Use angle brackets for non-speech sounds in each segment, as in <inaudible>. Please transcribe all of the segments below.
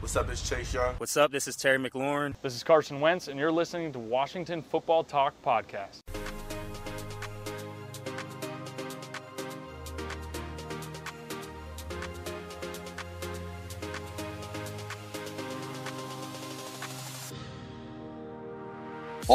What's up, it's Chase Young. What's up? This is Terry McLaurin. This is Carson Wentz, and you're listening to Washington Football Talk Podcast.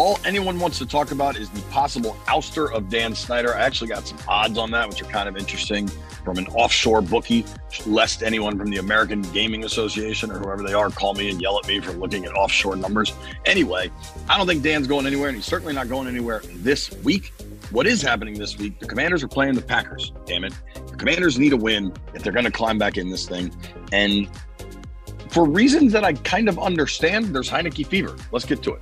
All anyone wants to talk about is the possible ouster of Dan Snyder. I actually got some odds on that, which are kind of interesting from an offshore bookie, lest anyone from the American Gaming Association or whoever they are call me and yell at me for looking at offshore numbers. Anyway, I don't think Dan's going anywhere, and he's certainly not going anywhere this week. What is happening this week? The Commanders are playing the Packers. Damn it. The Commanders need a win if they're going to climb back in this thing. And for reasons that I kind of understand, there's Heinicke fever. Let's get to it.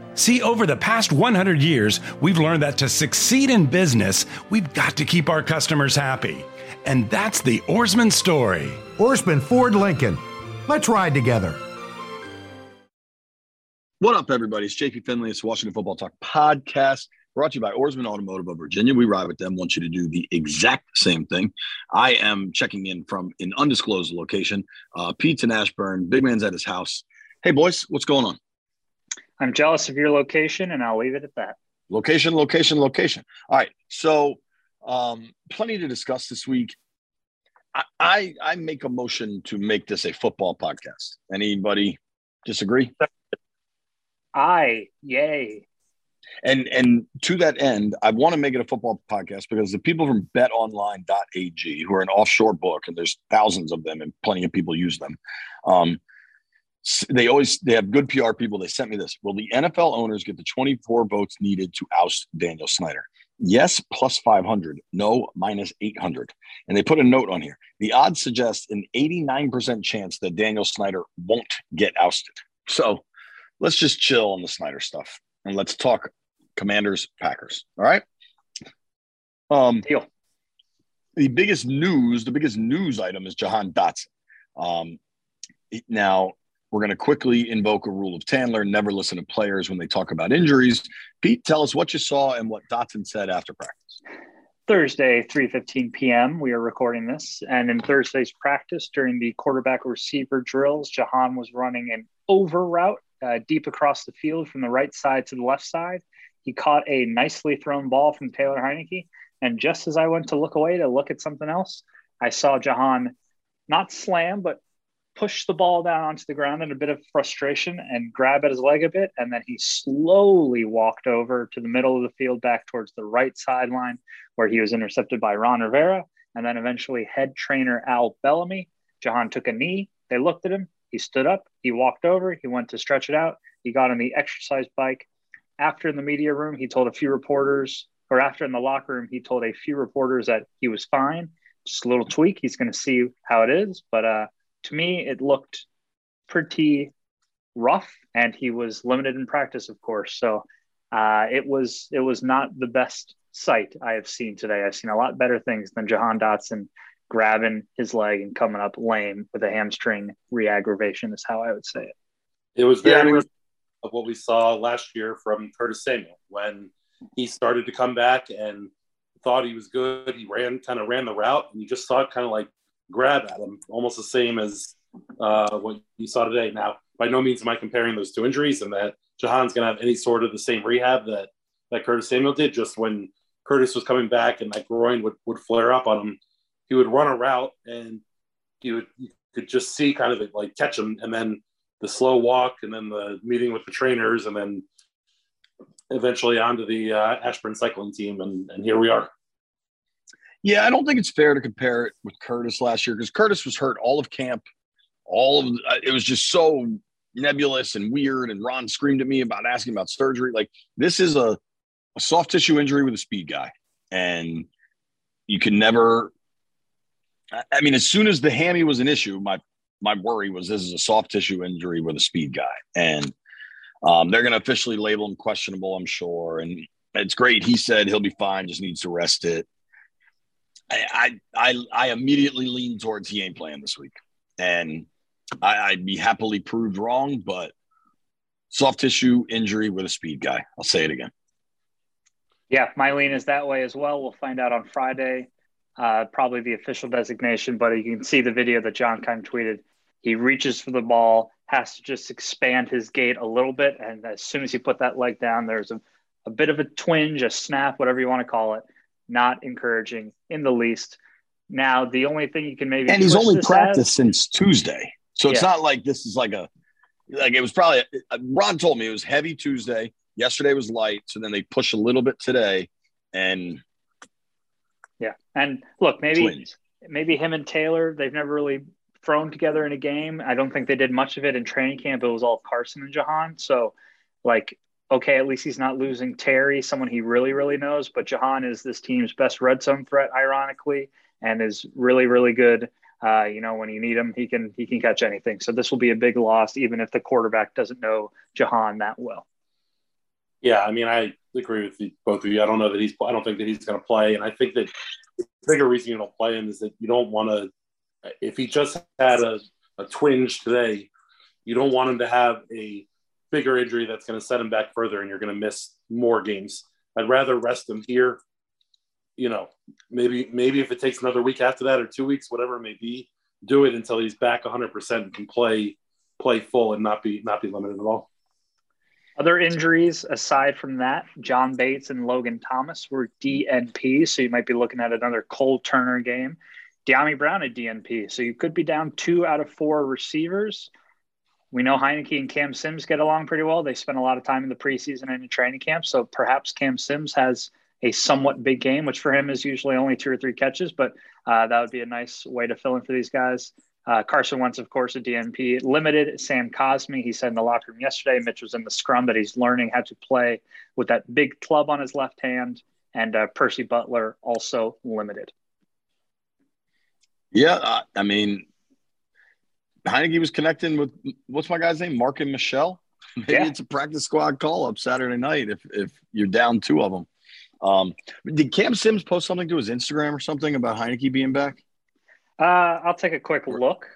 See, over the past 100 years, we've learned that to succeed in business, we've got to keep our customers happy. And that's the Ourisman story. Ourisman Ford Lincoln. Let's ride together. What up, everybody? It's JP Finlay. It's Washington Football Talk podcast brought to you by Ourisman Automotive of Virginia. We ride with them, want you to do the exact same thing. I am checking in from an undisclosed location. Uh, Pete's in Ashburn. Big man's at his house. Hey, boys, what's going on? I'm jealous of your location, and I'll leave it at that. Location, location, location. All right. So, um, plenty to discuss this week. I, I, I make a motion to make this a football podcast. Anybody disagree? I yay. And and to that end, I want to make it a football podcast because the people from betonline.ag, who are an offshore book, and there's thousands of them and plenty of people use them. Um, they always they have good PR people. They sent me this. Will the NFL owners get the 24 votes needed to oust Daniel Snyder? Yes, plus 500. No, minus 800. And they put a note on here. The odds suggest an 89% chance that Daniel Snyder won't get ousted. So let's just chill on the Snyder stuff and let's talk Commanders Packers. All right. Um, Deal. The biggest news, the biggest news item is Jahan Dotson. Um, now, we're going to quickly invoke a rule of Tandler never listen to players when they talk about injuries. Pete, tell us what you saw and what Dotson said after practice. Thursday, 3:15 p.m. We are recording this, and in Thursday's practice during the quarterback receiver drills, Jahan was running an over route uh, deep across the field from the right side to the left side. He caught a nicely thrown ball from Taylor Heinicke, and just as I went to look away to look at something else, I saw Jahan not slam but push the ball down onto the ground in a bit of frustration and grab at his leg a bit. And then he slowly walked over to the middle of the field back towards the right sideline where he was intercepted by Ron Rivera. And then eventually head trainer Al Bellamy. Jahan took a knee. They looked at him. He stood up. He walked over. He went to stretch it out. He got on the exercise bike. After in the media room, he told a few reporters, or after in the locker room, he told a few reporters that he was fine. Just a little tweak. He's going to see how it is. But uh, to me, it looked pretty rough, and he was limited in practice, of course. So uh, it was it was not the best sight I have seen today. I've seen a lot better things than Jahan Dotson grabbing his leg and coming up lame with a hamstring re-aggravation. Is how I would say it. It was very yeah, of what we saw last year from Curtis Samuel when he started to come back and thought he was good. He ran kind of ran the route, and you just saw it kind of like grab at him, almost the same as uh, what you saw today. Now, by no means am I comparing those two injuries and that Jahan's going to have any sort of the same rehab that, that Curtis Samuel did. Just when Curtis was coming back and that groin would, would flare up on him, he would run a route and he would you could just see kind of it like catch him and then the slow walk and then the meeting with the trainers and then eventually onto the uh, Ashburn cycling team and, and here we are. Yeah, I don't think it's fair to compare it with Curtis last year because Curtis was hurt all of camp. All of uh, it was just so nebulous and weird. And Ron screamed at me about asking about surgery. Like this is a, a soft tissue injury with a speed guy, and you can never. I mean, as soon as the hammy was an issue, my my worry was this is a soft tissue injury with a speed guy, and Um, they're going to officially label him questionable, I'm sure. And it's great. He said he'll be fine, just needs to rest it. I, I, I, immediately lean towards he ain't playing this week. And I, I'd be happily proved wrong, but soft tissue injury with a speed guy. I'll say it again. Yeah, my lean is that way as well. We'll find out on Friday, uh, probably the official designation, but you can see the video that John kind of tweeted. He reaches for the ball, has to just expand his gait a little bit. And as soon as he put that leg down, there's a, a bit of a twinge, a snap, whatever you want to call it. Not encouraging in the least. Now, the only thing you can maybe and he's only practiced as, since Tuesday, so it's Yeah. not like this is like a like it was probably. Uh, Ron told me it was heavy Tuesday. Yesterday was light, so then they push a little bit today, and yeah. And look, maybe twins. maybe him and Taylor, they've never really thrown together in a game. I don't think they did much of it in training camp. It was all Carson and Jahan. So, like, okay, at least he's not losing Terry, someone he really, really knows. But Jahan is this team's best red zone threat, ironically, and is really, really good. Uh, you know, when you need him, he can he can catch anything. So this will be a big loss, even if the quarterback doesn't know Jahan that well. Yeah, I mean, I agree with you, both of you. I don't know that he's. I don't think that he's going to play, and I think that the bigger reason you don't play him is that you don't want to. If he just had a, a twinge today, you don't want him to have a bigger injury that's going to set him back further, and you're going to miss more games. I'd rather rest him here. You know, maybe maybe if it takes another week after that or two weeks, whatever it may be, do it until he's back 100 percent and can play play full and not be not be limited at all. Other injuries aside from that, John Bates and Logan Thomas were DNP, so you might be looking at another Cole Turner game. Dyami Brown at DNP, so you could be down two out of four receivers. We know Heinicke and Cam Sims get along pretty well. They spent a lot of time in the preseason and in training camp, so perhaps Cam Sims has a somewhat big game, which for him is usually only two or three catches, but uh, that would be a nice way to fill in for these guys. Uh, Carson Wentz, of course, a DNP. Limited Sam Cosmi. He said in the locker room yesterday, Mitch was in the scrum that he's learning how to play with that big club on his left hand. And uh, Percy Butler also limited. yeah, I mean, Heinicke was connecting with what's my guy's name, Marken Michel. <laughs> Maybe Yeah. it's a practice squad call up Saturday night if if you're down two of them. Um, did Cam Sims post something to his Instagram or something about Heinicke being back? Uh, I'll take a quick look.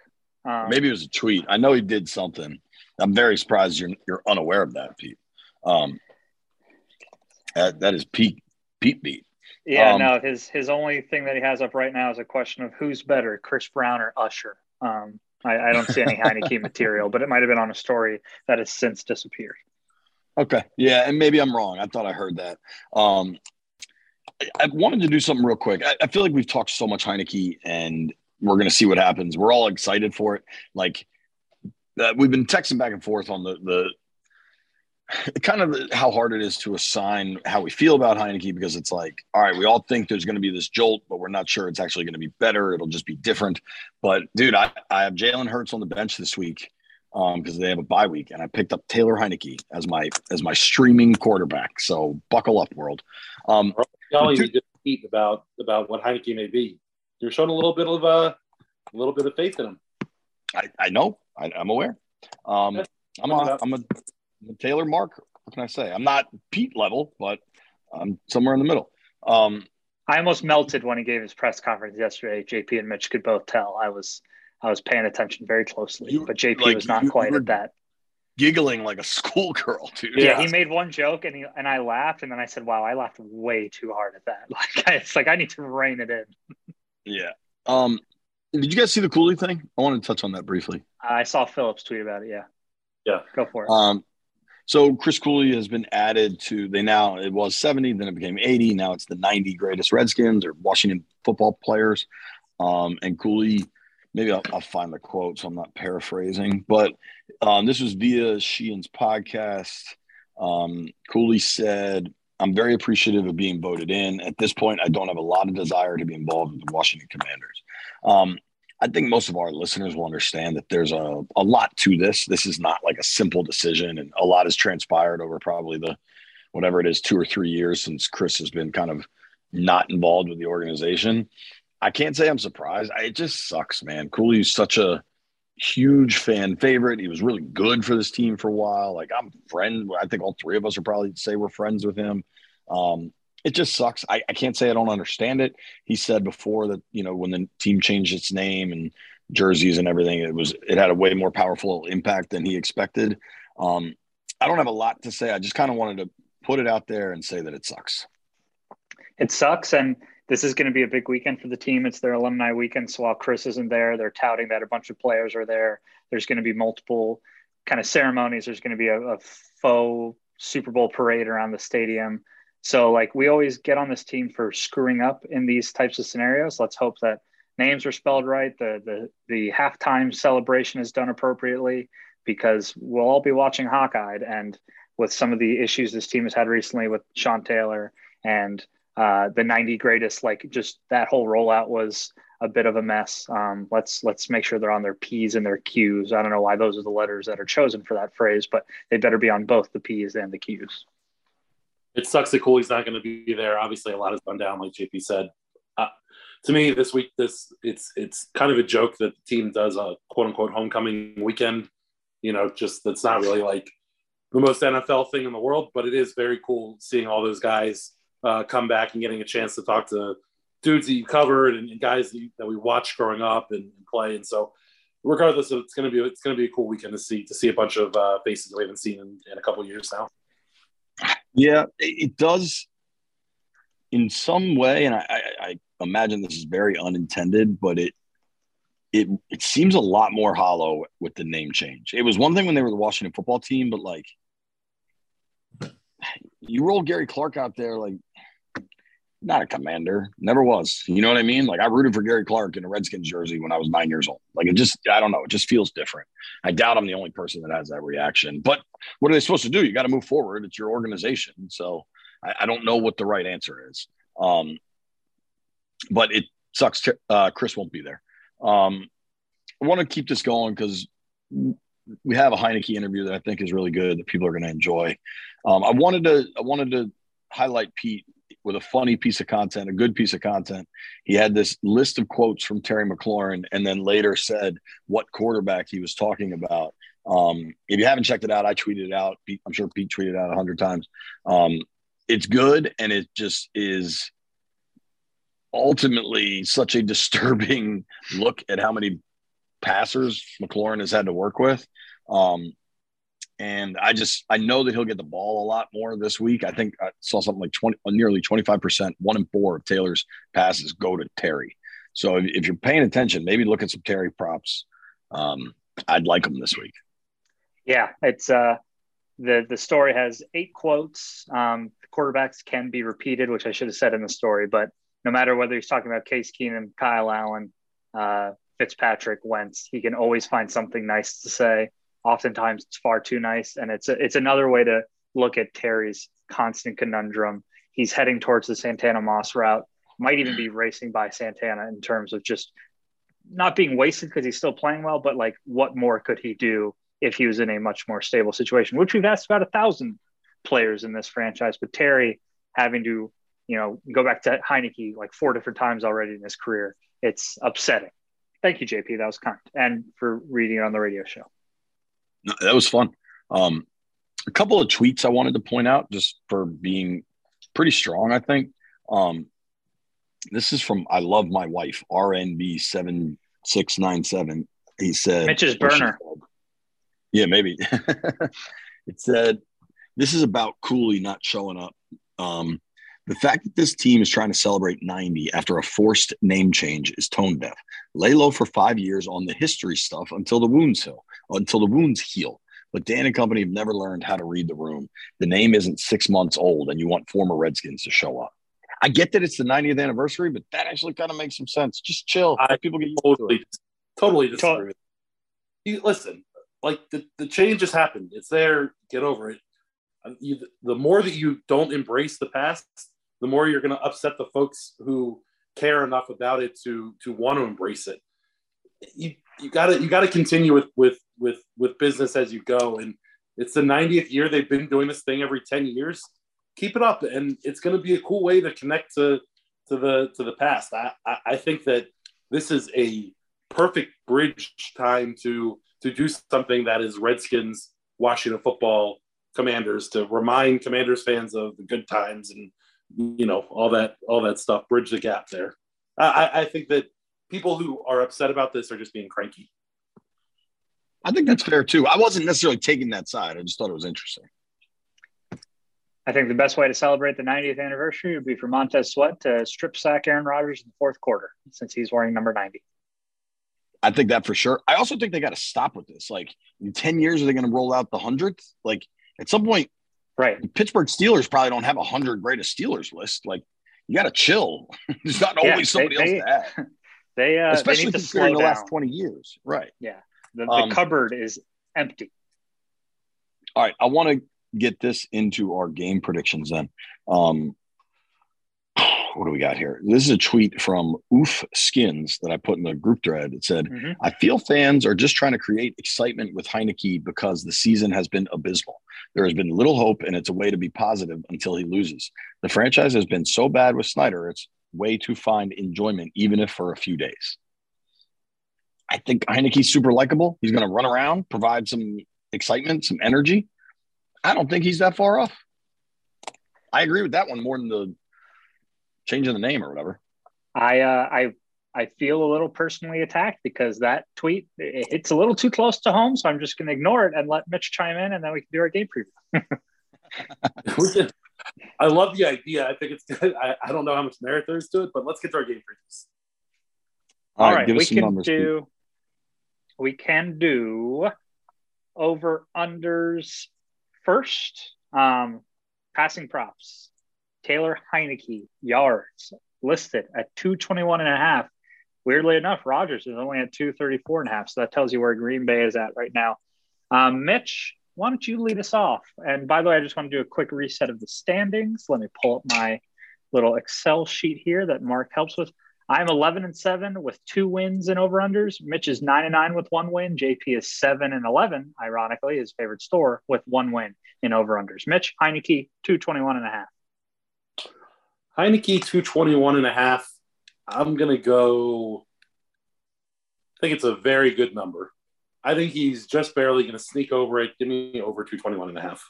Um, Maybe it was a tweet. I know he did something. I'm very surprised you're you're unaware of that, Pete. Um, that, that is Pete Pete beat. Yeah, um, no, his his only thing that he has up right now is a question of who's better, Chris Brown or Usher. Um, I, I don't see any <laughs> Heinicke material, but it might have been on a story that has since disappeared. Okay, yeah, and maybe I'm wrong. I thought I heard that. Um, I, I wanted to do something real quick. I, I feel like we've talked so much Heinicke, and we're going to see what happens. We're all excited for it. Like uh, we've been texting back and forth on the the kind of how hard it is to assign how we feel about Heinicke because it's like, all right, we all think there's going to be this jolt, but we're not sure it's actually going to be better. It'll just be different. But dude, I, I have Jalen Hurts on the bench this week um, because they have a bye week, and I picked up Taylor Heinicke as my as my streaming quarterback. So buckle up, world. Um, telling you just about about what Heinicke may be. You're showing a little bit of uh, a little bit of faith in him. I, I know, I, I'm aware. Um, I'm a, I'm a Taylor Mark. What can I say? I'm not Pete level, but I'm somewhere in the middle. Um, I almost melted when he gave his press conference yesterday. JP and Mitch could both tell I was I was paying attention very closely, You- but JP like, was not you- quite you at that. giggling like a <laughs> schoolgirl, dude. Yeah, Yeah. he made one joke and he and I laughed, and then I said, "Wow, I laughed way too hard at that." <laughs> Like it's like I need to rein it in. Yeah. Um, did you guys see the Cooley thing? I want to touch on that briefly. I saw Phillips tweet about it. Yeah, Yeah. go for it. Um, so Chris Cooley has been added to they now it was 70, then it became 80. Now it's the 90 greatest Redskins or Washington football players. Um, and Cooley, maybe I'll, I'll find the quote so I'm not paraphrasing, but um, this was via Sheehan's podcast. Um, Cooley said, I'm very appreciative of being voted in. At this point, I don't have a lot of desire to be involved with the Washington Commanders. Um, I think most of our listeners will understand that there's a, a lot to this. This is not like a simple decision, and a lot has transpired over probably the whatever it is, two or three years since Chris has been kind of not involved with the organization. I can't say I'm surprised. I, it just sucks, man. Cooley's such a huge fan favorite. He was really good for this team for a while. Like I'm friend. I think all three of us are probably say we're friends with him. Um, it just sucks. I, I can't say I don't understand it. He said before that you know when the team changed its name and jerseys and everything, it was it had a way more powerful impact than he expected. Um, I don't have a lot to say. I just kind of wanted to put it out there and say that it sucks. It sucks, and this is going to be a big weekend for the team. It's their alumni weekend. So while Chris isn't there, they're touting that a bunch of players are there. There's going to be multiple kind of ceremonies. There's going to be a, a faux Super Bowl parade around the stadium. So like we always get on this team for screwing up in these types of scenarios. Let's hope that names are spelled right. The the the halftime celebration is done appropriately because we'll all be watching Hawkeye and with some of the issues this team has had recently with Sean Taylor and uh, the 90 greatest, like just that whole rollout was a bit of a mess. Um, let's let's make sure they're on their P's and their Q's. I don't know why those are the letters that are chosen for that phrase, but they better be on both the P's and the Q's. It sucks that Cooley's not going to be there. Obviously, a lot has gone down, like JP said. Uh, to me, this week, this it's it's kind of a joke that the team does a quote unquote homecoming weekend. You know, just that's not really like the most NFL thing in the world, but it is very cool seeing all those guys uh, come back and getting a chance to talk to dudes that you covered and, and guys that, you, that, we watched growing up and, and, play. And so, regardless, of, it's going to be it's going to be a cool weekend to see to see a bunch of uh, faces we haven't seen in, in a couple years now. Yeah, it does in some way, and I, I, imagine this is very unintended, but it it it seems a lot more hollow with the name change. It was one thing when they were the Washington football team, but like you roll Gary Clark out there, like not a commander, never was. You know what I mean? Like I rooted for Gary Clark in a Redskins jersey when I was nine years old. Like it just, I don't know, it just feels different. I doubt I'm the only person that has that reaction. But what are they supposed to do? You got to move forward. It's your organization. So I, I, don't know what the right answer is. Um, but it sucks. To, uh, Chris won't be there. Um, I want to keep this going because we have a Heinicke interview that I think is really good that people are going to enjoy. Um, I wanted to I wanted to highlight Pete with a funny piece of content, a good piece of content. He had this list of quotes from Terry McLaurin, and then later said what quarterback he was talking about. Um, if you haven't checked it out, I tweeted it out. I'm sure Pete tweeted it out a hundred times. Um, it's good, and it just is ultimately such a <laughs> disturbing look at how many passers McLaurin has had to work with. Um, and I just I know that he'll get the ball a lot more this week. I think I saw something like twenty, nearly twenty five percent, one in four of Taylor's passes go to Terry. So if, if, you're paying attention, maybe look at some Terry props. Um, I'd like them this week. Yeah, it's uh, the the story has eight quotes. Um, quarterbacks can be repeated, which I should have said in the story, but no matter whether he's talking about Case Keenum, Kyle Allen, uh, Fitzpatrick, Wentz, he can always find something nice to say oftentimes it's far too nice. And it's a, it's another way to look at terry's constant conundrum. He's heading towards the santana moss route might even be <sighs> racing by santana in terms of just not being wasted because he's still playing well but like what more could he do if he was in a much more stable situation which we've asked about a thousand players in this franchise. But terry having to you know go back to Heinicke like four different times already in his career it's upsetting. Thank you jp that was kind and for reading it on the radio show that was fun. Um, a couple of tweets I wanted to point out just for being pretty strong, I think. Um, this is from I love my wife, RNB seven six nine seven. He said Mitch's burner. Yeah, maybe. <laughs> it said this is about Cooley not showing up. Um, the fact that this team is trying to celebrate 90 after a forced name change is tone deaf. Lay low for five years on the history stuff until the wounds heal, until the wounds heal. But Dan and company have never learned how to read the room. The name isn't six months old, and you want former Redskins to show up. I get that it's the 90th anniversary, but that actually kind of makes some sense. Just chill. I people get totally, to totally disagree. You listen, like the, the change has happened. It's there. Get over it. Uh, you, the more that you don't embrace the past, the more you're going to upset the folks who care enough about it to to want to embrace it. You you got to you got to continue with with with with business as you go, and it's the 90th year they've been doing this thing every 10 years. Keep it up, and it's going to be a cool way to connect to to the to the past. I I, I think that this is a perfect bridge time to to do something that is Redskins, Washington football commanders to remind commanders fans of the good times and you know all that all that stuff bridge the gap there i i think that people who are upset about this are just being cranky I think that's fair too. I wasn't necessarily taking that side. I just thought it was interesting. I think the best way to celebrate the 90th anniversary would be for Montez Sweat to strip sack Aaron Rodgers in the fourth quarter since he's wearing number 90. I think that for sure. I also think they got to stop with this. Like in 10 years, are they going to roll out the hundredth? Like at some point, right? Pittsburgh Steelers probably don't have a hundred greatest Steelers list. Like you got to chill. <laughs> There's not Yeah, always somebody they- else to have, <laughs> They, uh, especially they need to considering the last 20 years. Right. Yeah. The, the Um, cupboard is empty. All right. I want to get this into our game predictions then. Um, <sighs> what do we got here? This is a tweet from Oof Skins that I put in the group thread. It said, Mhm. I feel fans are just trying to create excitement with Heinicke because the season has been abysmal. There has been little hope, and it's a way to be positive until he loses. The franchise has been so bad with Snyder, it's way to find enjoyment, even if for a few days. I think Heinicke's super likable. He's going to run around, provide some excitement, some energy. I don't think he's that far off. I agree with that one more than the changing the name or whatever. I, uh, I, I feel a little personally attacked because that tweet it hits a little too close to home, so I'm just going to ignore it and let Mitch chime in, and then we can do our game preview. <laughs> We can- I love the idea. I think it's <laughs> good. I, I don't know how much merit there is to it, but let's get to our game previews. All right, give we us some can numbers. Pete. do. We can do over unders first. Um, passing props. Taylor Heinicke yards listed at 221 and a half. Weirdly enough, Rodgers is only at 234 and a half. So that tells you where Green Bay is at right now. Um, Mitch, why don't you lead us off? And by the way, I just want to do a quick reset of the standings. Let me pull up my little Excel sheet here that Mark helps with. I'm 11 and 7 with two wins and over unders. Mitch is 9 and 9 with one win. JP is 7 and 11, ironically, his favorite store with one win in over unders. Mitch, Heinicke, 221 and a half. Heinicke 221 and a half. I'm going to go. I think it's a very good number. I think he's just barely going to sneak over it. Give me over 221 and a half.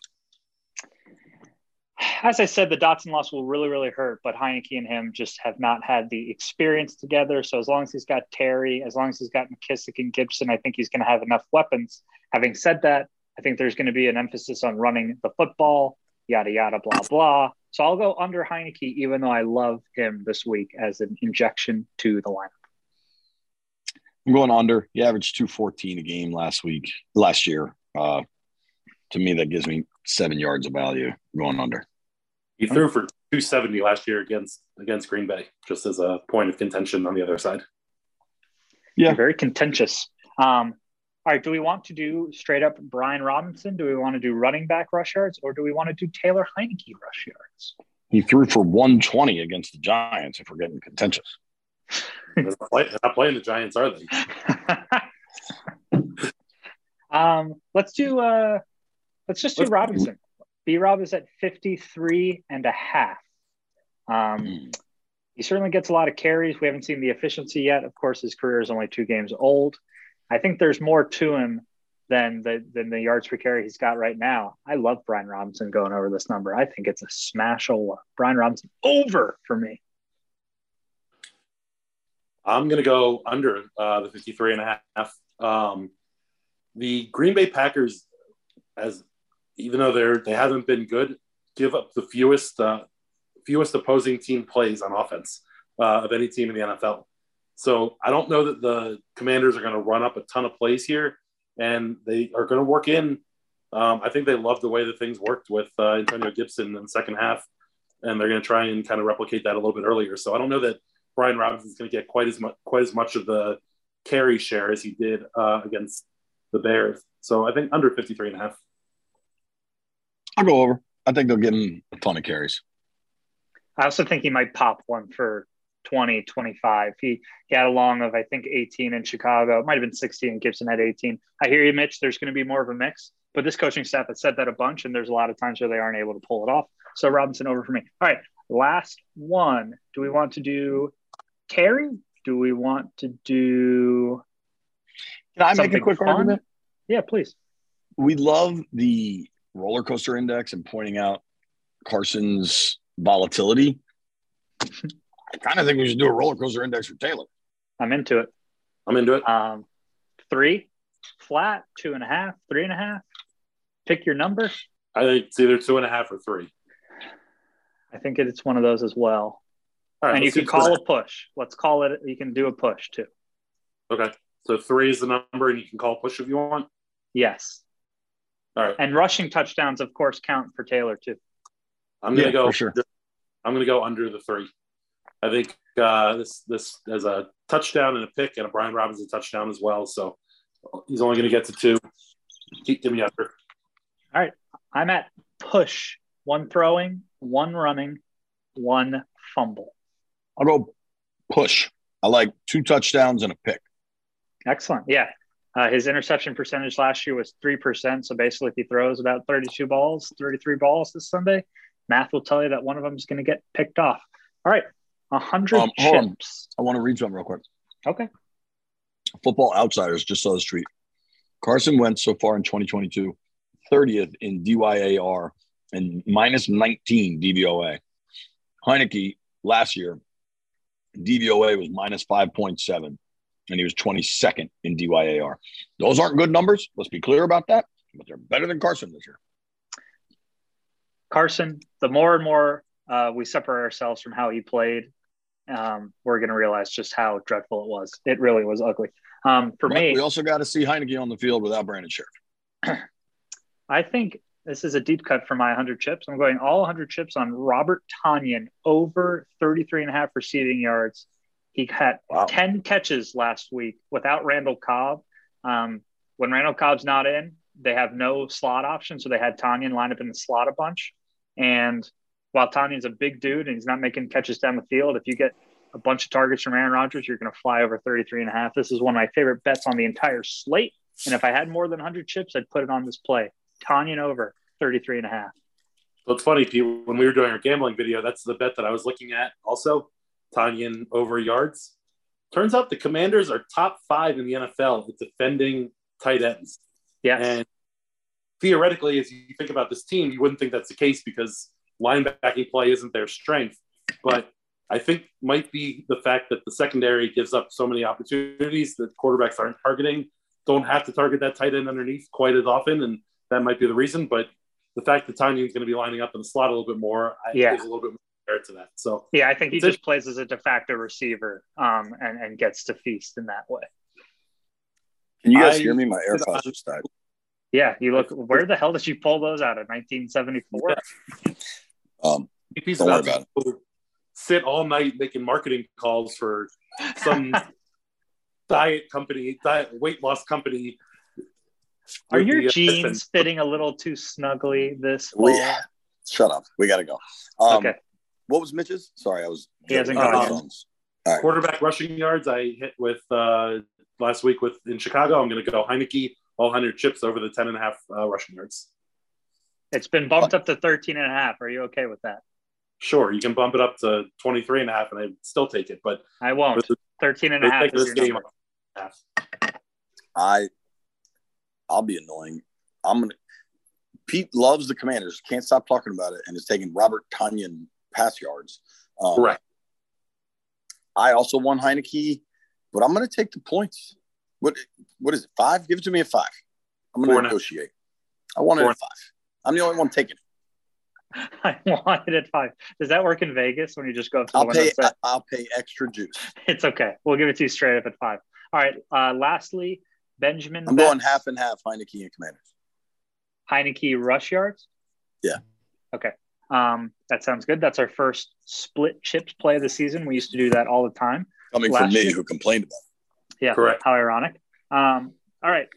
As I said, the Dotson loss will really, really hurt, but Heinicke and him just have not had the experience together. So as long as he's got Terry, as long as he's got McKissick and Gibson, I think he's going to have enough weapons. Having said that, I think there's going to be an emphasis on running the football, yada, yada, blah, blah. So I'll go under Heinicke, even though I love him this week as an injection to the lineup. I'm going under. He averaged 214 a game last week, last year. Uh, to me, that gives me seven yards of value. Going under. He threw for 270 last year against against Green Bay, just as a point of contention on the other side. Yeah. Very contentious. Um, all right. Do we want to do straight up Brian Robinson? Do we want to do running back rush yards or do we want to do Taylor Heinicke rush yards? He threw for 120 against the Giants, if we're getting contentious. They're not, play, they're not playing the Giants, are they? <laughs> um, let's do uh let's just do Let's- Robinson. B Rob is at 53 and a half. Um, he certainly gets a lot of carries. We haven't seen the efficiency yet. Of course, his career is only two games old. I think there's more to him than the than the yards per carry he's got right now. I love Brian Robinson going over this number. I think it's a smash over. Brian Robinson over for me. I'm going to go under uh, the 53 and a half. Um, the Green Bay Packers, as even though they're they haven't been good, give up the fewest uh, fewest opposing team plays on offense uh, of any team in the NFL. So I don't know that the Commanders are going to run up a ton of plays here, and they are going to work in. Um, I think they love the way that things worked with uh, Antonio Gibson in the second half, and they're going to try and kind of replicate that a little bit earlier. So I don't know that Brian Robinson's going to get quite as much quite as much of the carry share as he did uh, against the Bears. So I think under 53 and a half. I'll go over. I think they'll get him a ton of carries. I also think he might pop one for 20, 25. He, he had a long of, I think, 18 in Chicago. It might have been 16 and Gibson had 18. I hear you, Mitch. There's going to be more of a mix, but this coaching staff has said that a bunch, and there's a lot of times where they aren't able to pull it off. So Robinson over for me. All right. Last one. Do we want to do Terry? Do we want to do Can I make a quick fun? argument? Yeah, please. We love the roller coaster index and pointing out Carson's volatility. I kind of think we should do a roller coaster index for Taylor. I'm into it. I'm into it. Um, three, flat, two and a half, three and a half. Pick your number. I think it's either two and a half or three. I think it's one of those as well. All right, and you let's can call two a push. Let's call it. You can do a push too. and a half. Okay. So three is the number, and you can call push if you want. Yes. All right. And rushing touchdowns, of course, count for Taylor too. I'm gonna Yeah, go. for sure. I'm gonna go under the three. I think uh, this this as a touchdown and a pick and a Brian Robinson touchdown as well. So he's only gonna get to two. Keep give me under. All right. I'm at push. One throwing, one running, one fumble. I'll go push. I like two touchdowns and a pick. Excellent. Yeah. Uh, his interception percentage last year was 3%. So basically, if he throws about 32 balls, 33 balls this Sunday, math will tell you that one of them is going to get picked off. All right. 100 Um, hold on. I want to read something real quick. Okay. Football Outsiders just saw this tweet. Carson Wentz so far in 2022, 30th in DYAR and minus 19 DVOA. Heinicke last year, DVOA was minus 5.7, and he was 22nd in DYAR. Those aren't good numbers. Let's be clear about that, but they're better than Carson this year. Carson, the more and more uh, we separate ourselves from how he played, um, we're going to realize just how dreadful it was. It really was ugly. Um, for But me, we also got to see Heinicke on the field without Brandon Scherff. <clears throat> I think this is a deep cut for my 100 chips. I'm going all 100 chips on Robert Tonyan over 33 and a half receiving yards. He had Wow. 10 catches last week without Randall Cobb. Um, when Randall Cobb's not in, they have no slot option. So they had Tonyan line up in the slot a bunch. And while Tonyan's a big dude and he's not making catches down the field, if you get a bunch of targets from Aaron Rodgers, you're going to fly over 33 and a half. This is one of my favorite bets on the entire slate. And if I had more than 100 chips, I'd put it on this play. Tonyan over 33 and a half. So it's funny, Pete, when we were doing our gambling video, that's the bet that I was looking at also. Tonyan over yards. Turns out the commanders are top five in the NFL at defending tight ends. Yes. And theoretically, as you think about this team, you wouldn't think that's the case because linebacking play isn't their strength. But I think might be the fact that the secondary gives up so many opportunities that quarterbacks aren't targeting, don't have to target that tight end underneath quite as often, and that might be the reason. But the fact that Tonyan's going to be lining up in the slot a little bit more, I Yeah. think is a little bit more fair to that. So yeah, I think he just plays as a de facto receiver um, and, and gets to feast in that way. Can you guys I- hear me? My AirPods just died. Yeah, you look, where the hell did you pull those out of 1974? Um, he's Don't worry about about to sit all night making marketing calls for some <laughs> diet company, diet weight loss company. Are your the, uh, jeans fitting a little too snugly this we, fall? shut up. We got to go. Um, okay. What was Mitch's? Sorry, I was. He hasn't gone on yet. phones. All right. quarterback rushing yards? I hit with uh, last week with in Chicago. I'm going to go Heinicke, all 100 chips over the 10 and a half uh, rushing yards. It's been bumped up to 13 and a half. Are you okay with that? Sure, you can bump it up to 23 and a half, and I still take it. But I won't. for the 13 and a half is your game, number. half. I, I'll be annoying. I'm gonna. Pete loves the Commanders. Can't stop talking about it, and is taking Robert Tonyan pass yards. Um, Correct. I also won Heinicke, but I'm going to take the points. What what is it? Five? Give it to me a five. I'm going to and a half. negotiate. I want it Four at five. I'm the only one taking it. <laughs> I want it at five. Does that work in Vegas when you just go up to the I'll window pay. I, will pay extra juice. <laughs> It's okay. We'll give it to you straight up at five. All right. Uh, lastly, Benjamin. I'm going half and half. Heinicke and Commanders. Heinicke rush yards. Yeah. Okay. Um, that sounds good. That's our first split chips play of the season. We used to do that all the time. Coming Last from me, year- who complained about. It. Yeah. Correct. How ironic. Um, all right.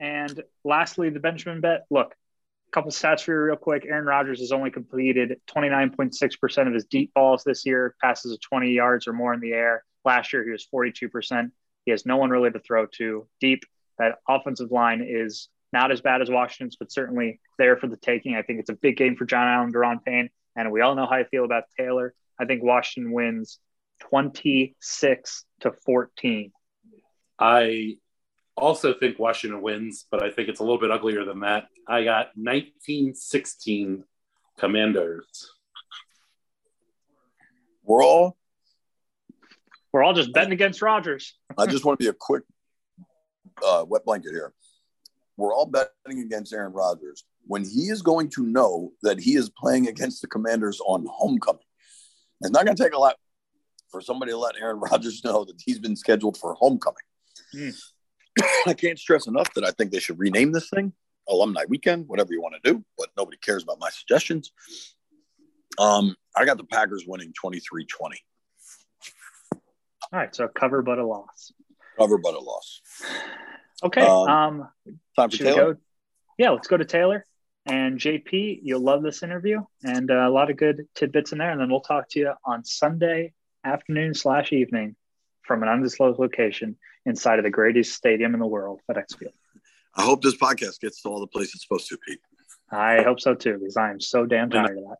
And lastly, the Benjamin bet. Look, a couple stats for you real quick. Aaron Rodgers has only completed 29.6% of his deep balls this year, passes of 20 yards or more in the air. Last year, he was 42%. He has no one really to throw to deep. That offensive line is not as bad as Washington's, but certainly there for the taking. I think it's a big game for John Allen, Daron Payne, and we all know how I feel about Taylor. I think Washington wins 26 to 14. I also think Washington wins, but I think it's a little bit uglier than that. I got 1916 Commanders. We're all. We're all just betting against Rodgers. I just want to be a quick uh, wet blanket here. We're all betting against Aaron Rodgers when he is going to know that he is playing against the Commanders on homecoming. It's not going to take a lot for somebody to let Aaron <laughs> Rodgers know that he's been scheduled for homecoming. Mm. <clears throat> I can't stress enough that I think they should rename this thing Alumni Weekend, whatever you want to do, but nobody cares about my suggestions. Um, I got the Packers winning 23 20. All right, so cover but a loss. Cover but a loss. Okay. Um, um time for Taylor. Go? Yeah, let's go to Taylor and JP. You'll love this interview and uh, a lot of good tidbits in there. And then we'll talk to you on Sunday afternoon slash evening from an undisclosed location inside of the greatest stadium in the world, FedEx Field. I hope this podcast gets to all the places it's supposed to, Pete. I hope so too, because I am so damn tired of that.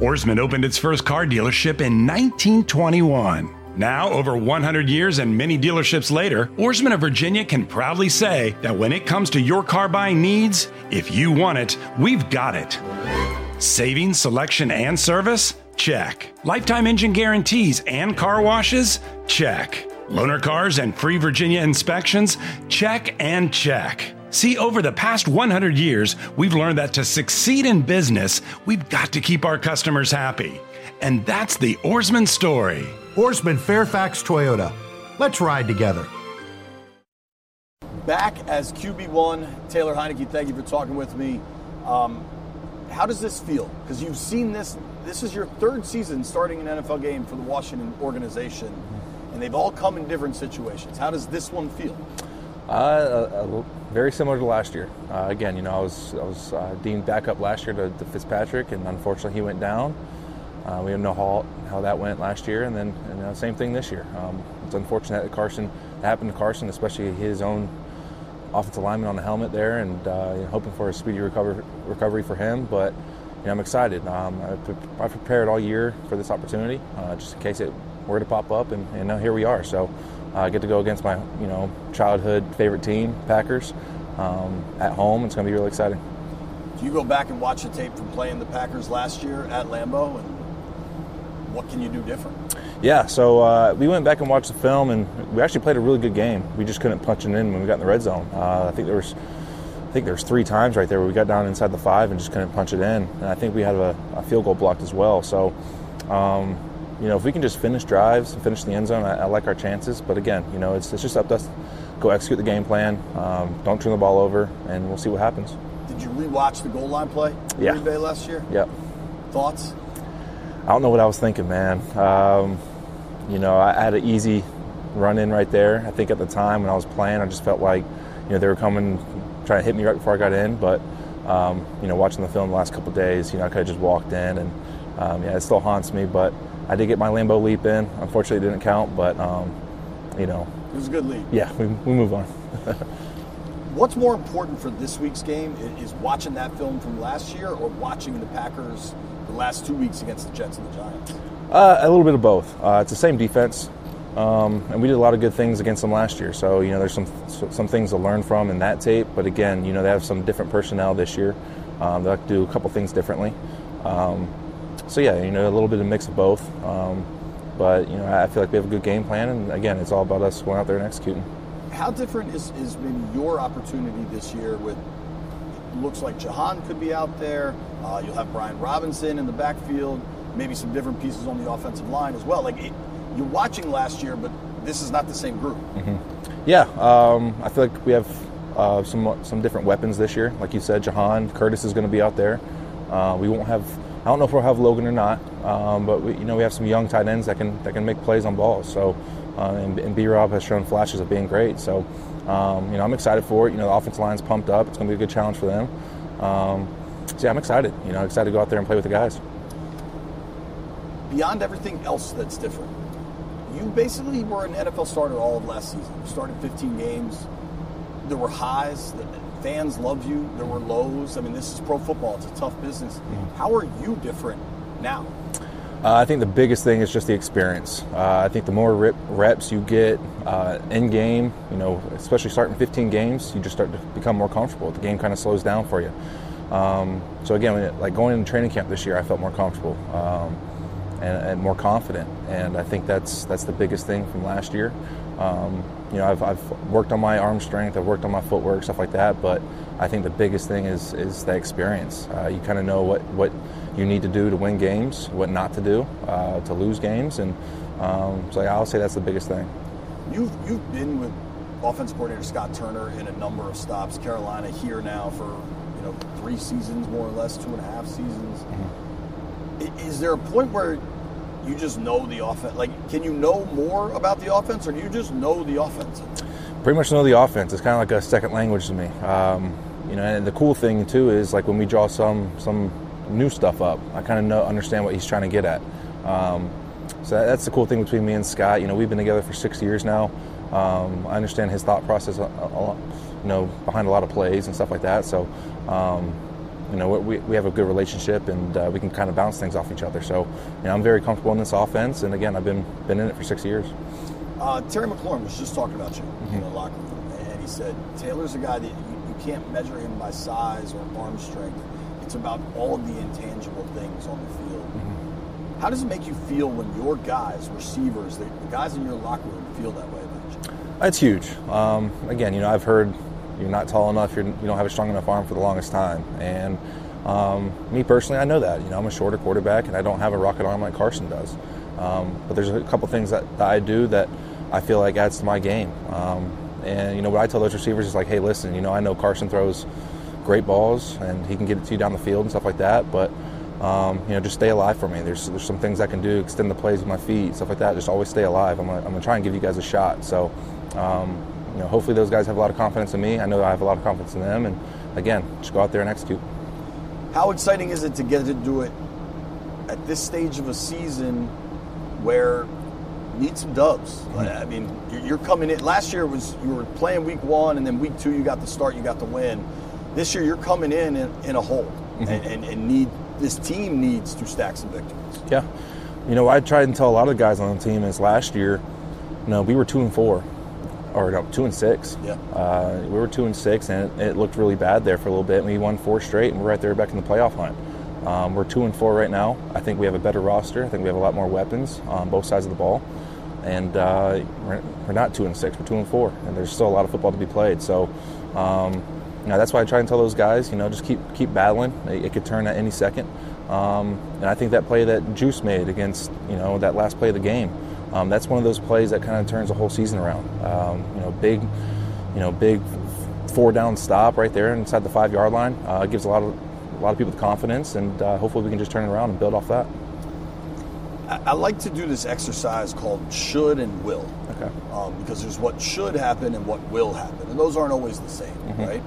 Ourisman opened its first car dealership in 1921. Now, over 100 years and many dealerships later, Ourisman of Virginia can proudly say that when it comes to your car buying needs, if you want it, we've got it. Savings, selection, and service? Check. Lifetime engine guarantees and car washes? Check. Loaner cars and free Virginia inspections? Check and check. See, over the past 100 years, we've learned that to succeed in business, we've got to keep our customers happy. And that's the Ourisman story. Ourisman Fairfax Toyota. Let's ride together. Back as QB1, Taylor Heinicke, thank you for talking with me. Um, how does this feel? Because you've seen this, this is your third season starting an NFL game for the Washington organization, and they've all come in different situations. How does this one feel? Uh, uh, very similar to last year. Uh, again, you know, I was I was uh, deemed backup last year to, to, Fitzpatrick, and unfortunately he went down. Uh, we know how, how that went last year, and then and, uh, same thing this year. Um, it's unfortunate that Carson that happened to Carson, especially his own offensive lineman on the helmet there, and you know, hoping for a speedy recover, recovery for him. But you know, I'm excited. Um, I, I, prepared all year for this opportunity, just in case it were to pop up, and, and now here we are. So I get to go against my, you know, childhood favorite team, Packers, um, at home. It's going to be really exciting. Do you go back and watch the tape from playing the Packers last year at Lambeau, and what can you do different? Yeah, so uh, we went back and watched the film, and we actually played a really good game. We just couldn't punch it in when we got in the red zone. Uh, I think there was, I think there was three times right there where we got down inside the five and just couldn't punch it in. And I think we had a, a field goal blocked as well. So. Um, you know, if we can just finish drives and finish the end zone, I, I, like our chances. But again, you know, it's, it's just up to us. Go execute the game plan. Um, don't turn the ball over, and we'll see what happens. Did you rewatch the goal line play? Yeah. Green Bay last year. Yep. Thoughts? I don't know what I was thinking, man. Um, you know, I had an easy run in right there. I think at the time when I was playing, I just felt like, you know, they were coming, trying to hit me right before I got in. But, um, you know, watching the film the last couple days, you know, I could have just walked in, and um, yeah, it still haunts me. But I did get my Lambeau leap in. Unfortunately, it didn't count, but um, you know, it was a good leap. Yeah, we, we move on. <laughs> What's more important for this week's game is watching that film from last year or watching the Packers the last two weeks against the Jets and the Giants? Uh, a little bit of both. Uh, it's the same defense, um, and we did a lot of good things against them last year. So you know, there's some some things to learn from in that tape. But again, you know, they have some different personnel this year. Um, they like to do a couple things differently. Um, so yeah, you know, a little bit of mix of both. Um, but you know, I feel like we have a good game plan, and again, it's all about us going out there and executing. How different is, is maybe your opportunity this year? With looks like Jahan could be out there. Uh, you'll have Brian Robinson in the backfield. Maybe some different pieces on the offensive line as well. Like it, you're watching last year, but this is not the same group. Mm-hmm. Yeah, um, I feel like we have uh, some some different weapons this year. Like you said, Jahan Curtis is going to be out there. Uh, we won't have I don't know if we'll have Logan or not, um, but we, you know we have some young tight ends that can that can make plays on balls. So, uh, and, and B Rob has shown flashes of being great. So, um, you know I'm excited for it. You know the offensive line's pumped up. It's going to be a good challenge for them. Um, yeah, I'm excited. You know, excited to go out there and play with the guys. Beyond everything else that's different, you basically were an NFL starter all of last season. You started 15 games. There were highs fans love you. There were lows. I mean, this is pro football. It's a tough business. Mm-hmm. How are you different now? Uh, I think the biggest thing is just the experience. Uh, I think the more rip, reps you get uh, in game, you know, especially starting 15 games, you just start to become more comfortable. The game kind of slows down for you. Um, so again, like going into training camp this year, I felt more comfortable um, and, and, more confident, and I think that's that's the biggest thing from last year. Um, you know, I've, I've worked on my arm strength, I've worked on my footwork, stuff like that, but I think the biggest thing is is the experience. Uh, you kind of know what what you need to do to win games, what not to do uh, to lose games, and um, so I'll say that's the biggest thing. You've you've been with offensive coordinator Scott Turner in a number of stops. Carolina here now for know three seasons more or less, two and a half seasons. Mm-hmm. Is there a point where you just know the offense? Like, can you know more about the offense, or do you just know the offense? Pretty much know the offense. It's kind of like a second language to me. Um, you know, and the cool thing too is like when we draw some some new stuff up. I kind of know understand what he's trying to get at. Um, so that's the cool thing between me and Scott. You know, we've been together for six years now. Um, I understand his thought process, a, a, you know, behind a lot of plays and stuff like that. So, um, you know, we, we have a good relationship and uh, we can kind of bounce things off each other. So, you know, I'm very comfortable in this offense. And again, I've been been in it for six years. Uh, Terry McLaurin was just talking about you mm-hmm. in the locker room, and he said Taylor's a guy that you, you can't measure him by size or arm strength it's about all of the intangible things on the field. Mm-hmm. How does it make you feel when your guys, receivers, the, the, guys in your locker room feel that way about you? That's huge. Um, again, you know, I've heard you're not tall enough, you're, you don't have a strong enough arm for the longest time. And um, me personally, I know that. You know, I'm a shorter quarterback and I don't have a rocket arm like Carson does. Um, but there's a couple things that, that, I do that I feel like adds to my game. Um, and, you know, what I tell those receivers is like, hey, listen, you know, I know Carson throws – great balls and he can get it to you down the field and stuff like that. But um, you know, just stay alive for me. There's there's some things I can do, extend the plays with my feet, stuff like that. Just always stay alive. I'm gonna, I'm gonna try and give you guys a shot. So, um, you know, hopefully those guys have a lot of confidence in me. I know I have a lot of confidence in them. And again, just go out there and execute. How exciting is it to get to do it at this stage of a season where you need some dubs? Mm-hmm. I mean, you're coming in. Last year was you were playing week one, and then week two you got the start, you got the win this year, you're coming in in, in a hole, mm-hmm. and, and, and, need this team needs to stack some victories. Yeah, you know, I tried and tell a lot of the guys on the team is last year, you know, we were two and four, or no, two and six. Yeah, uh, we were two and six, and it, it, looked really bad there for a little bit. And we won four straight, and we're right there back in the playoff hunt. Um, we're two and four right now. I think we have a better roster. I think we have a lot more weapons on both sides of the ball and uh, we're, we're, not two and six. We're two and four, and there's still a lot of football to be played. So, um, you know, that's why I try and tell those guys, you know, just keep keep battling. It, it could turn at any second. Um, and I think that play that Juice made against, you know, that last play of the game, um, that's one of those plays that kind of turns the whole season around. Um, you know, big, you know, big four down stop right there inside the five yard line uh, gives a lot of a lot of people the confidence, and uh, hopefully we can just turn it around and build off that. I like to do this exercise called should and will. Okay. Um, because there's what should happen and what will happen, and those aren't always the same, mm-hmm. right?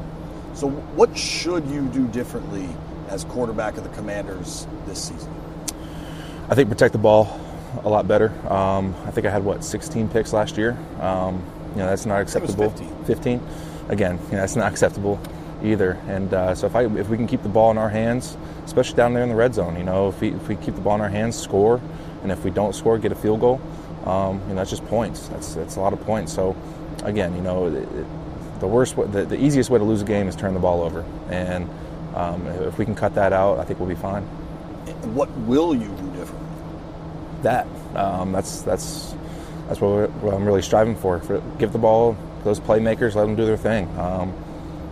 So, what should you do differently as quarterback of the Commanders this season? I think protect the ball a lot better. Um, I think I had what 16 picks last year. Um, you know that's not acceptable. 15. 15. Again, you know, that's not acceptable either. And uh, so if I if we can keep the ball in our hands, especially down there in the red zone, you know, if we if we keep the ball in our hands, score, and if we don't score, get a field goal. Um, you know, that's just points. That's that's a lot of points. So again, you know, it, the worst, the, the easiest way to lose a game is turn the ball over, and um, if we can cut that out, I think we'll be fine. What will you? That um, that's that's that's what, what, I'm really striving for. for. Give the ball those playmakers, let them do their thing. Um,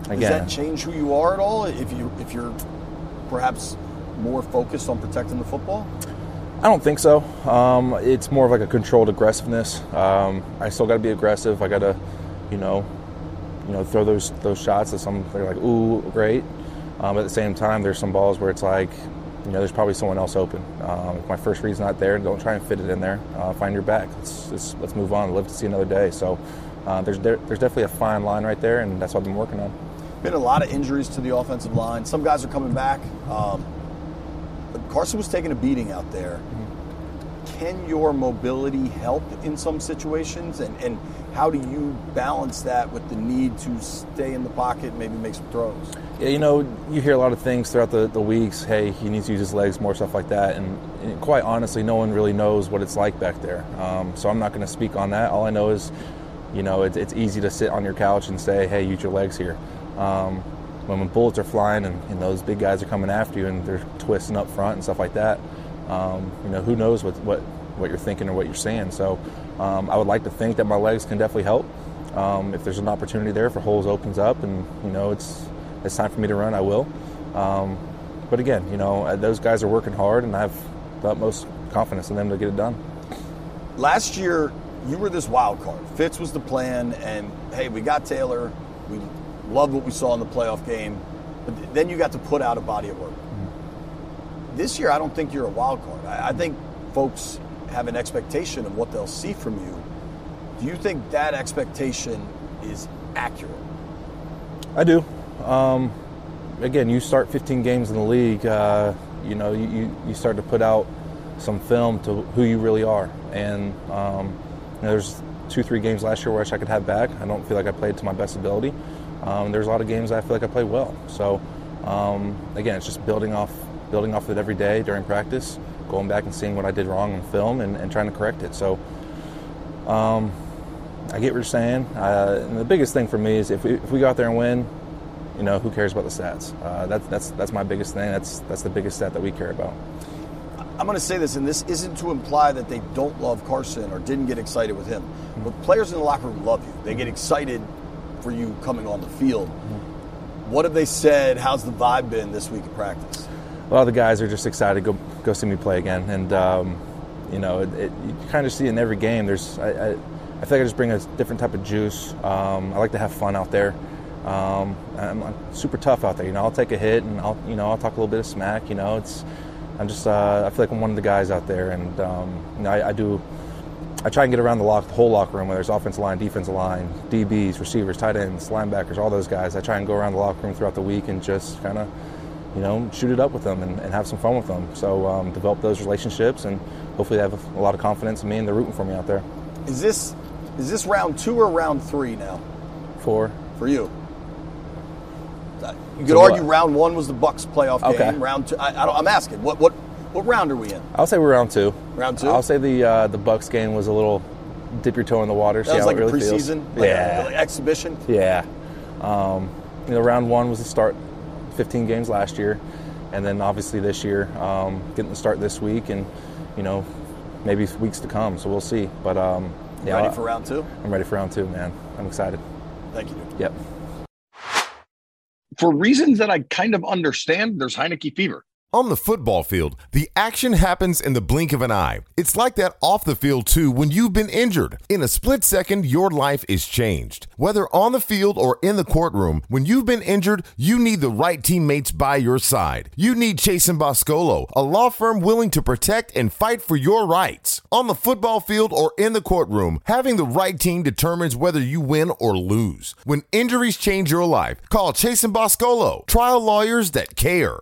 again, Does that change who you are at all? If you if you're perhaps more focused on protecting the football? I don't think so. Um, it's more of like a controlled aggressiveness. Um, I still got to be aggressive. I got to, you know, you know, throw those those shots that some they're like, ooh, great. Um, at the same time, there's some balls where it's like, you know, there's probably someone else open. Um, if my first read's not there, don't try and fit it in there. Uh, find your back. Let's, let's, let's move on. Live to see another day. So uh, there's there, there's definitely a fine line right there, and that's what I've been working on. Been a lot of injuries to the offensive line. Some guys are coming back. Um, Carson was taking a beating out there. Mm-hmm. Can your mobility help in some situations? And, and how do you balance that with the need to stay in the pocket and maybe make some throws? Yeah, you know, you hear a lot of things throughout the, the weeks. Hey, he needs to use his legs more, stuff like that. And, and quite honestly, no one really knows what it's like back there. Um, so I'm not going to speak on that. All I know is, you know, it, it's easy to sit on your couch and say, hey, use your legs here. Um, when, bullets are flying and, and, those big guys are coming after you and they're twisting up front and stuff like that, um, you know, who knows what, what, what you're thinking or what you're saying. So um, I would like to think that my legs can definitely help. Um, if there's an opportunity there for holes opens up and, you know, it's it's time for me to run, I will. Um, but again, you know, uh, those guys are working hard, and I have the utmost confidence in them to get it done. Last year, you were this wild card. Fitz was the plan, and hey, we got Taylor. We loved what we saw in the playoff game, but then you got to put out a body of work. This year, I don't think you're a wild card. I, I think folks have an expectation of what they'll see from you. Do you think that expectation is accurate? I do. Um, again, you start 15 games in the league, uh, you know, you, you start to put out some film to who you really are. And um, you know, there's two, three games last year where I wish I could have back. I don't feel like I played to my best ability. Um, there's a lot of games I feel like I played well. So um, again, it's just building off building off of it every day during practice, going back and seeing what I did wrong in film and, and trying to correct it. So um, I get what you're saying. Uh, and the biggest thing for me is if we, if we go out there and win, you know, who cares about the stats? Uh, that's that's that's my biggest thing. That's that's the biggest stat that we care about. I'm going to say this, and this isn't to imply that they don't love Carson or didn't get excited with him, mm-hmm. but players in the locker room love you. They get excited for you coming on the field. Mm-hmm. What have they said? How's the vibe been this week of practice? A lot of the guys are just excited to go go see me play again, and um, you know, it, it, you kind of see in every game. There's I, I, I, feel like I just bring a different type of juice. Um, I like to have fun out there. Um, I'm, I'm, super tough out there. You know, I'll take a hit and I'll, you know, I'll talk a little bit of smack. You know, it's, I'm just, uh, I feel like I'm one of the guys out there, and um, you know, I, I, do, I try and get around the lock, the whole locker room, whether it's offensive line, defensive line, DBs, receivers, tight ends, linebackers, all those guys. I try and go around the locker room throughout the week and just kind of, you know, shoot it up with them and, and have some fun with them. So um, develop those relationships, and hopefully they have a, a lot of confidence in me and they're rooting for me out there. Is this, is this round two or round three now? Four. For you. You could so argue what? round one was the Bucs playoff game. okay. Round two, I, am asking, what what what round are we in? I'll say we're round two. Round two. I'll say the uh, the Bucs game was a little dip your toe in the water, that see how like it really preseason, feels. Like yeah, like exhibition. Yeah. Um, you know, round one was the start, 15 games last year, and then obviously this year, um, getting the start this week, and you know, maybe weeks to come. So we'll see. But um, yeah, ready for round two? I'm ready for round two, man. I'm excited. Thank you. Yep for reasons that I kind of understand, there's Heinicke fever. On the football field, the action happens in the blink of an eye. It's like that off the field too when you've been injured. In a split second, your life is changed. Whether on the field or in the courtroom, when you've been injured, you need the right teammates by your side. You need Chasen Boscolo, a law firm willing to protect and fight for your rights. On the football field or in the courtroom, having the right team determines whether you win or lose. When injuries change your life, call Chasen Boscolo, trial lawyers that care.